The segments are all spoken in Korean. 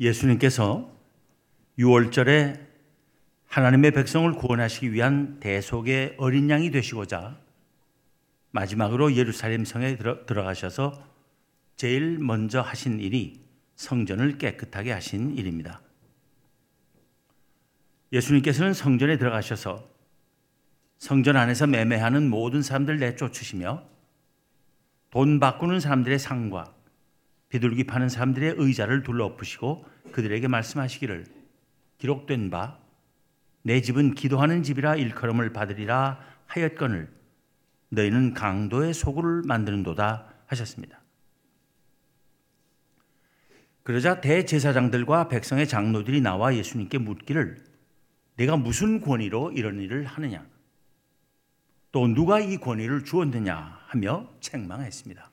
예수님께서 6월절에 하나님의 백성을 구원하시기 위한 대속의 어린 양이 되시고자 마지막으로 예루살렘 성에 들어, 들어 가셔서 제일 먼저 하신 일이 성전을 깨끗하게 하신 일입니다. 예수님께서는 성전에 들어가셔서 성전 안에서 매매하는 모든 사람들 내쫓으시며 돈 바꾸는 사람들의 상과 비둘기 파는 사람들의 의자를 둘러엎으시고 그들에게 말씀하시기를 기록된 바 내 집은 기도하는 집이라 일컬음을 받으리라 하였거늘 너희는 강도의 소굴을 만드는도다 하셨습니다. 그러자 대제사장들과 백성의 장로들이 나와 예수님께 묻기를 내가 무슨 권위로 이런 일을 하느냐 또 누가 이 권위를 주었느냐 하며 책망했습니다.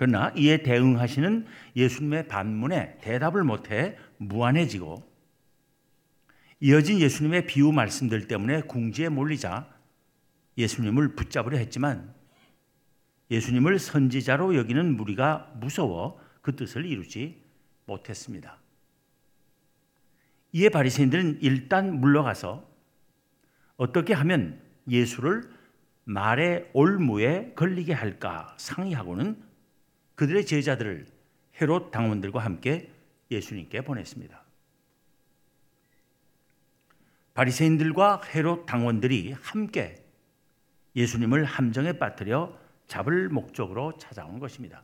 그러나 이에 대응하시는 예수님의 반문에 대답을 못해 무안해지고 이어진 예수님의 비유 말씀들 때문에 궁지에 몰리자 예수님을 붙잡으려 했지만 예수님을 선지자로 여기는 무리가 무서워 그 뜻을 이루지 못했습니다. 이에 바리새인들은 일단 물러가서 어떻게 하면 예수를 말의 올무에 걸리게 할까 상의하고는 그들의 제자들을 헤롯 당원들과 함께 예수님께 보냈습니다. 바리새인들과 헤롯 당원들이 함께 예수님을 함정에 빠뜨려 잡을 목적으로 찾아온 것입니다.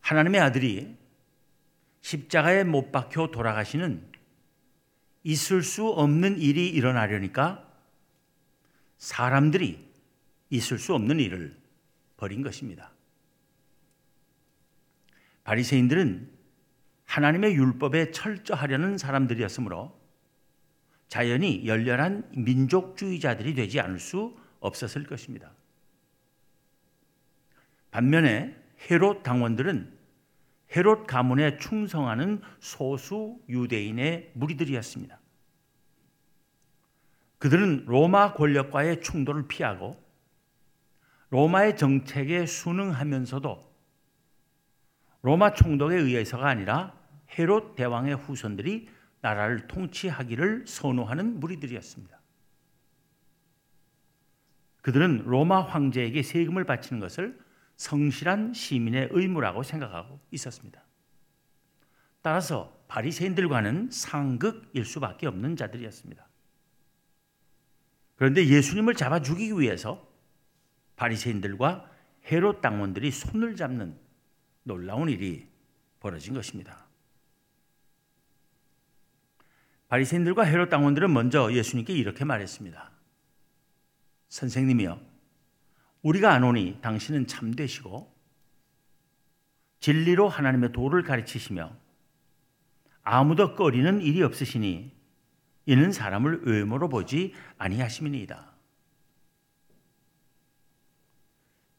하나님의 아들이 십자가에 못 박혀 돌아가시는 있을 수 없는 일이 일어나려니까 사람들이 있을 수 없는 일을 버린 것입니다. 바리새인들은 하나님의 율법에 철저하려는 사람들이었으므로 자연히 열렬한 민족주의자들이 되지 않을 수 없었을 것입니다. 반면에 헤롯 당원들은 헤롯 가문에 충성하는 소수 유대인의 무리들이었습니다. 그들은 로마 권력과의 충돌을 피하고 로마의 정책에 순응하면서도 로마 총독에 의해서가 아니라 헤롯 대왕의 후손들이 나라를 통치하기를 선호하는 무리들이었습니다. 그들은 로마 황제에게 세금을 바치는 것을 성실한 시민의 의무라고 생각하고 있었습니다. 따라서 바리새인들과는 상극일 수밖에 없는 자들이었습니다. 그런데 예수님을 잡아 죽이기 위해서 바리새인들과 헤롯 당원들이 손을 잡는 놀라운 일이 벌어진 것입니다. 바리새인들과 헤롯 당원들은 먼저 예수님께 이렇게 말했습니다. 선생님이여, 우리가 아노니 당신은 참되시고 진리로 하나님의 도를 가르치시며 아무도 꺼리는 일이 없으시니 이는 사람을 외모로 보지 아니하심이니이다.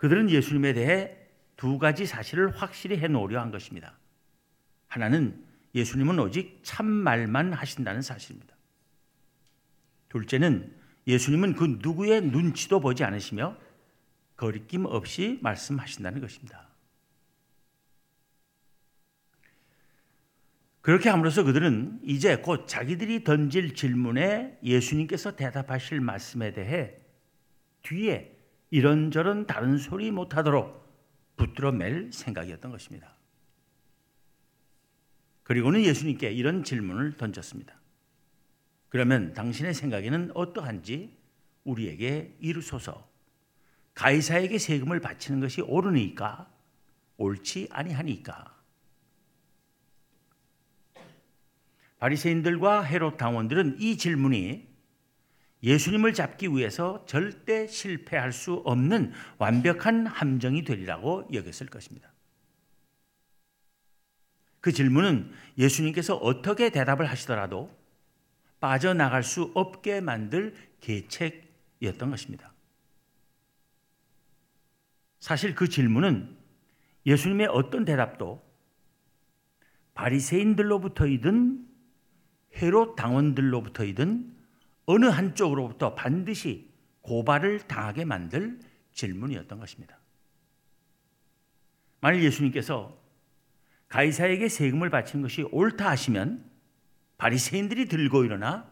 그들은 예수님에 대해 두 가지 사실을 확실히 해놓으려 한 것입니다. 하나는 예수님은 오직 참말만 하신다는 사실입니다. 둘째는 예수님은 그 누구의 눈치도 보지 않으시며 거리낌 없이 말씀하신다는 것입니다. 그렇게 함으로써 그들은 이제 곧 자기들이 던질 질문에 예수님께서 대답하실 말씀에 대해 뒤에 이런저런 다른 소리 못하도록 붙들어 맬 생각이었던 것입니다. 그리고는 예수님께 이런 질문을 던졌습니다. 그러면 당신의 생각에는 어떠한지 우리에게 이루소서. 가이사에게 세금을 바치는 것이 옳으니까 옳지 아니하니까. 바리새인들과 헤롯 당원들은 이 질문이 예수님을 잡기 위해서 절대 실패할 수 없는 완벽한 함정이 되리라고 여겼을 것입니다. 그 질문은 예수님께서 어떻게 대답을 하시더라도 빠져나갈 수 없게 만들 계책이었던 것입니다. 사실 그 질문은 예수님의 어떤 대답도 바리새인들로부터이든 헤롯 당원들로부터이든 어느 한쪽으로부터 반드시 고발을 당하게 만들 질문이었던 것입니다. 만일 예수님께서 가이사에게 세금을 바치는 것이 옳다 하시면 바리새인들이 들고 일어나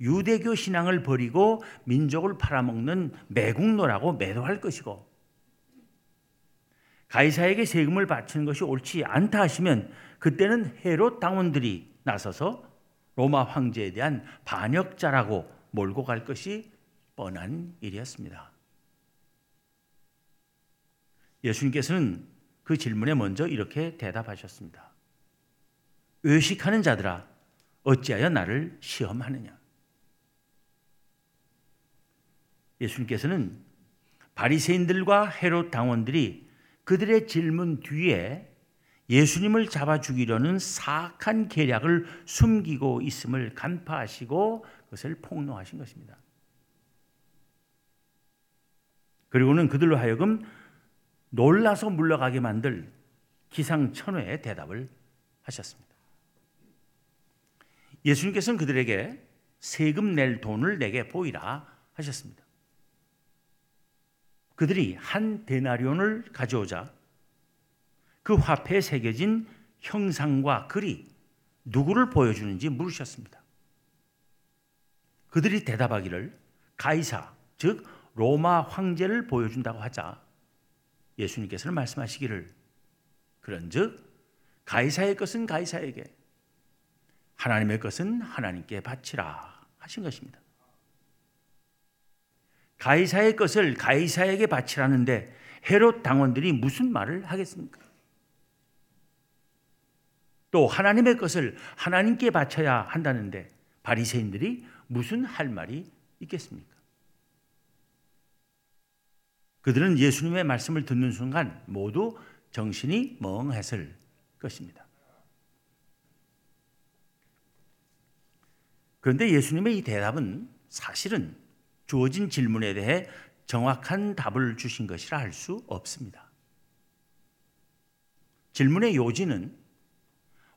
유대교 신앙을 버리고 민족을 팔아먹는 매국노라고 매도할 것이고 가이사에게 세금을 바치는 것이 옳지 않다 하시면 그때는 헤롯 당원들이 나서서 로마 황제에 대한 반역자라고 몰고 갈 것이 뻔한 일이었습니다. 예수님께서는 그 질문에 먼저 이렇게 대답하셨습니다. 의식하는 자들아 어찌하여 나를 시험하느냐? 예수님께서는 바리새인들과 헤롯 당원들이 그들의 질문 뒤에 예수님을 잡아 죽이려는 사악한 계략을 숨기고 있음을 간파하시고 그것을 폭로하신 것입니다. 그리고는 그들로 하여금 놀라서 물러가게 만들 기상천외의 대답을 하셨습니다. 예수님께서는 그들에게 세금 낼 돈을 내게 보이라 하셨습니다. 그들이 한 데나리온을 가져오자 그 화폐에 새겨진 형상과 글이 누구를 보여주는지 물으셨습니다. 그들이 대답하기를 가이사, 즉 로마 황제를 보여준다고 하자 예수님께서는 말씀하시기를 그런즉 가이사의 것은 가이사에게 하나님의 것은 하나님께 바치라 하신 것입니다. 가이사의 것을 가이사에게 바치라는데 헤롯 당원들이 무슨 말을 하겠습니까? 또 하나님의 것을 하나님께 바쳐야 한다는데 바리새인들이 무슨 할 말이 있겠습니까? 그들은 예수님의 말씀을 듣는 순간 모두 정신이 멍했을 것입니다. 그런데 예수님의 이 대답은 사실은 주어진 질문에 대해 정확한 답을 주신 것이라 할 수 없습니다. 질문의 요지는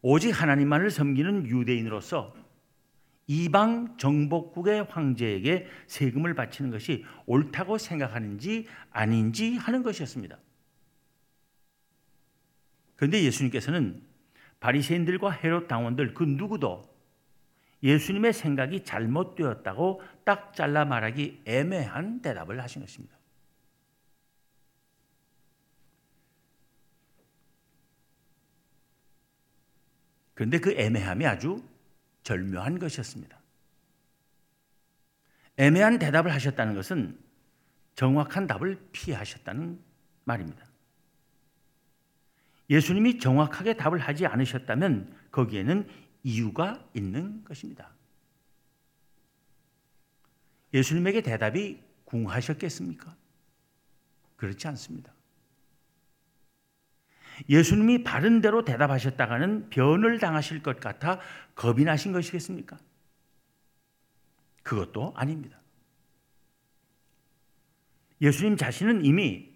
오직 하나님만을 섬기는 유대인으로서 이방 정복국의 황제에게 세금을 바치는 것이 옳다고 생각하는지 아닌지 하는 것이었습니다. 그런데 예수님께서는 바리새인들과 헤롯 당원들 그 누구도 예수님의 생각이 잘못되었다고 딱 잘라 말하기 애매한 대답을 하신 것입니다. 그런데 그 애매함이 아주 절묘한 것이었습니다. 애매한 대답을 하셨다는 것은 정확한 답을 피하셨다는 말입니다. 예수님이 정확하게 답을 하지 않으셨다면 거기에는 이유가 있는 것입니다. 예수님에게 대답이 궁하셨겠습니까? 그렇지 않습니다. 예수님이 바른 대로 대답하셨다가는 변을 당하실 것 같아 겁이 나신 것이겠습니까? 그것도 아닙니다. 예수님 자신은 이미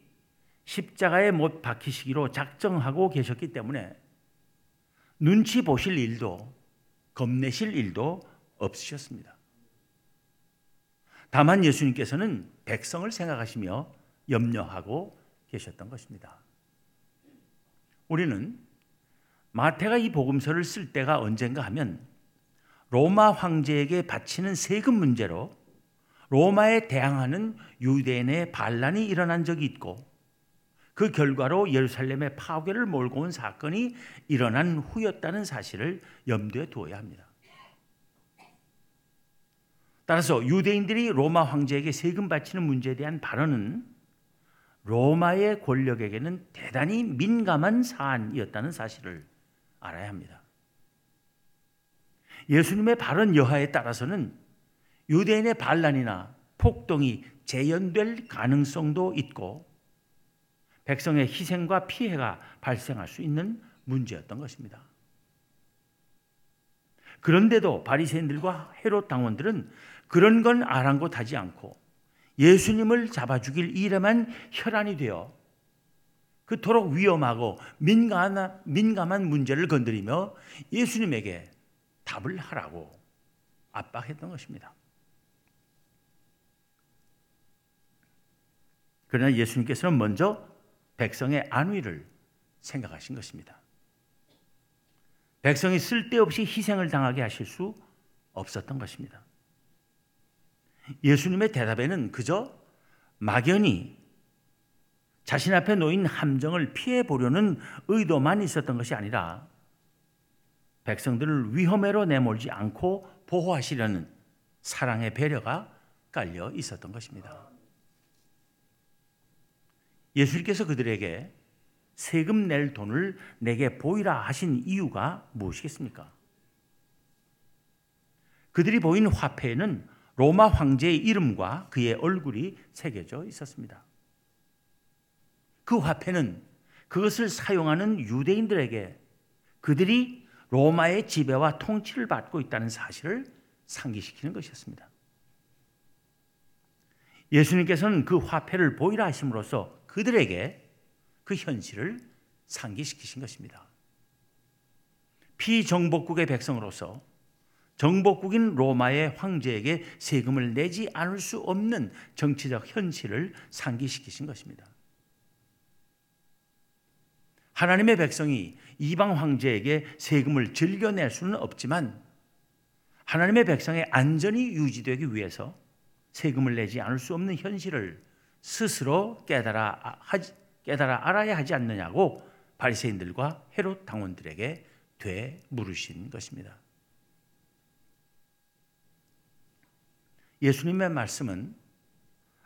십자가에 못 박히시기로 작정하고 계셨기 때문에 눈치 보실 일도 겁내실 일도 없으셨습니다. 다만 예수님께서는 백성을 생각하시며 염려하고 계셨던 것입니다. 우리는 마태가 이 복음서를 쓸 때가 언젠가 하면 로마 황제에게 바치는 세금 문제로 로마에 대항하는 유대인의 반란이 일어난 적이 있고 그 결과로 예루살렘의 파괴를 몰고 온 사건이 일어난 후였다는 사실을 염두에 두어야 합니다. 따라서 유대인들이 로마 황제에게 세금 바치는 문제에 대한 발언은 로마의 권력에게는 대단히 민감한 사안이었다는 사실을 알아야 합니다. 예수님의 발언 여하에 따라서는 유대인의 반란이나 폭동이 재현될 가능성도 있고 백성의 희생과 피해가 발생할 수 있는 문제였던 것입니다. 그런데도 바리새인들과 헤롯 당원들은 그런 건 아랑곳하지 않고 예수님을 잡아 죽일 일에만 혈안이 되어 그토록 위험하고 민감한, 민감한 문제를 건드리며 예수님에게 답을 하라고 압박했던 것입니다. 그러나 예수님께서는 먼저 백성의 안위를 생각하신 것입니다. 백성이 쓸데없이 희생을 당하게 하실 수 없었던 것입니다. 예수님의 대답에는 그저 막연히 자신 앞에 놓인 함정을 피해 보려는 의도만 있었던 것이 아니라 백성들을 위험에로 내몰지 않고 보호하시려는 사랑의 배려가 깔려 있었던 것입니다. 예수님께서 그들에게 세금 낼 돈을 내게 보이라 하신 이유가 무엇이겠습니까? 그들이 보인 화폐에는 로마 황제의 이름과 그의 얼굴이 새겨져 있었습니다. 그 화폐는 그것을 사용하는 유대인들에게 그들이 로마의 지배와 통치를 받고 있다는 사실을 상기시키는 것이었습니다. 예수님께서는 그 화폐를 보이라 하심으로써 그들에게 그 현실을 상기시키신 것입니다. 피정복국의 백성으로서 정복국인 로마의 황제에게 세금을 내지 않을 수 없는 정치적 현실을 상기시키신 것입니다. 하나님의 백성이 이방 황제에게 세금을 즐겨낼 수는 없지만 하나님의 백성의 안전이 유지되기 위해서 세금을 내지 않을 수 없는 현실을 스스로 깨달아, 깨달아 알아야 하지 않느냐고 바리새인들과 헤롯 당원들에게 되물으신 것입니다. 예수님의 말씀은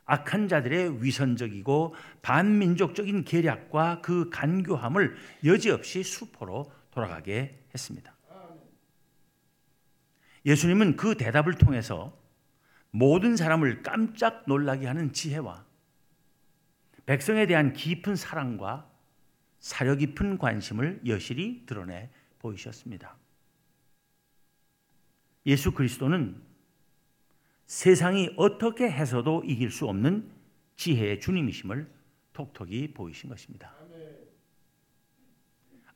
악한 자들의 위선적이고 반민족적인 계략과 그 간교함을 여지없이 수포로 돌아가게 했습니다. 예수님은 그 대답을 통해서 모든 사람을 깜짝 놀라게 하는 지혜와 백성에 대한 깊은 사랑과 사려 깊은 관심을 여실히 드러내 보이셨습니다. 예수 그리스도는 세상이 어떻게 해서도 이길 수 없는 지혜의 주님이심을 톡톡히 보이신 것입니다.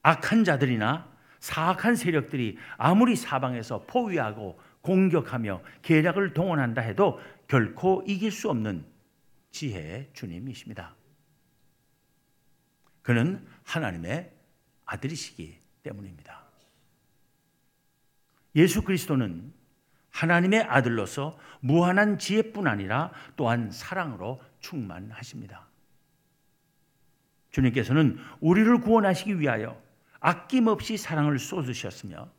악한 자들이나 사악한 세력들이 아무리 사방에서 포위하고 공격하며 계략을 동원한다 해도 결코 이길 수 없는 지혜의 주님이십니다. 그는 하나님의 아들이시기 때문입니다. 예수 그리스도는 하나님의 아들로서 무한한 지혜뿐 아니라 또한 사랑으로 충만하십니다. 주님께서는 우리를 구원하시기 위하여 아낌없이 사랑을 쏟으셨으며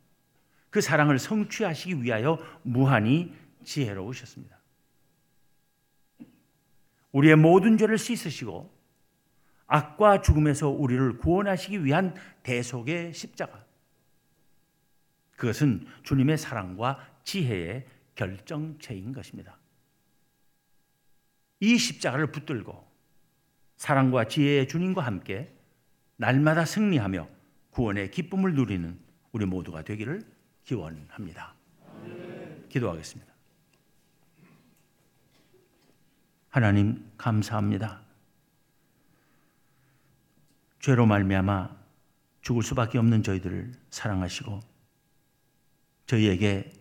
그 사랑을 성취하시기 위하여 무한히 지혜로우셨습니다. 우리의 모든 죄를 씻으시고 악과 죽음에서 우리를 구원하시기 위한 대속의 십자가. 그것은 주님의 사랑과 지혜의 결정체인 것입니다. 이 십자가를 붙들고 사랑과 지혜의 주님과 함께 날마다 승리하며 구원의 기쁨을 누리는 우리 모두가 되기를 기원합니다. 기도하겠습니다. 하나님 감사합니다. 죄로 말미암아 죽을 수밖에 없는 저희들을 사랑하시고 저희에게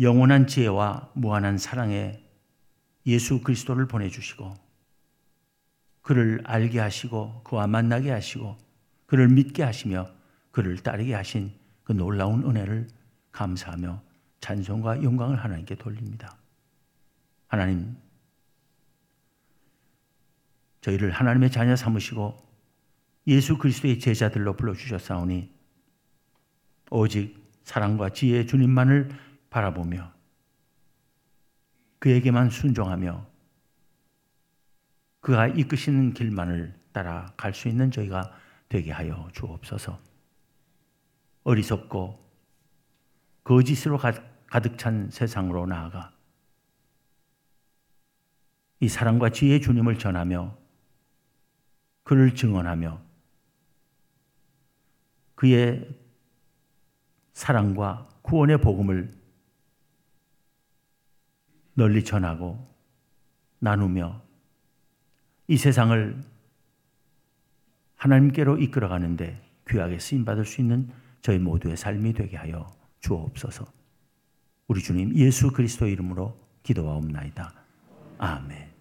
영원한 지혜와 무한한 사랑의 예수 그리스도를 보내주시고 그를 알게 하시고 그와 만나게 하시고 그를 믿게 하시며 그를 따르게 하신 그 놀라운 은혜를 감사하며 찬송과 영광을 하나님께 돌립니다. 하나님, 저희를 하나님의 자녀 삼으시고 예수 그리스도의 제자들로 불러주셨사오니 오직 사랑과 지혜의 주님만을 바라보며 그에게만 순종하며 그가 이끄시는 길만을 따라 갈 수 있는 저희가 되게 하여 주옵소서. 어리석고 거짓으로 가득 찬 세상으로 나아가 이 사랑과 지혜의 주님을 전하며 그를 증언하며 그의 사랑과 구원의 복음을 널리 전하고 나누며 이 세상을 하나님께로 이끌어가는데 귀하게 쓰임받을 수 있는 저희 모두의 삶이 되게 하여 주옵소서. 우리 주님 예수 그리스도 이름으로 기도하옵나이다. 아멘.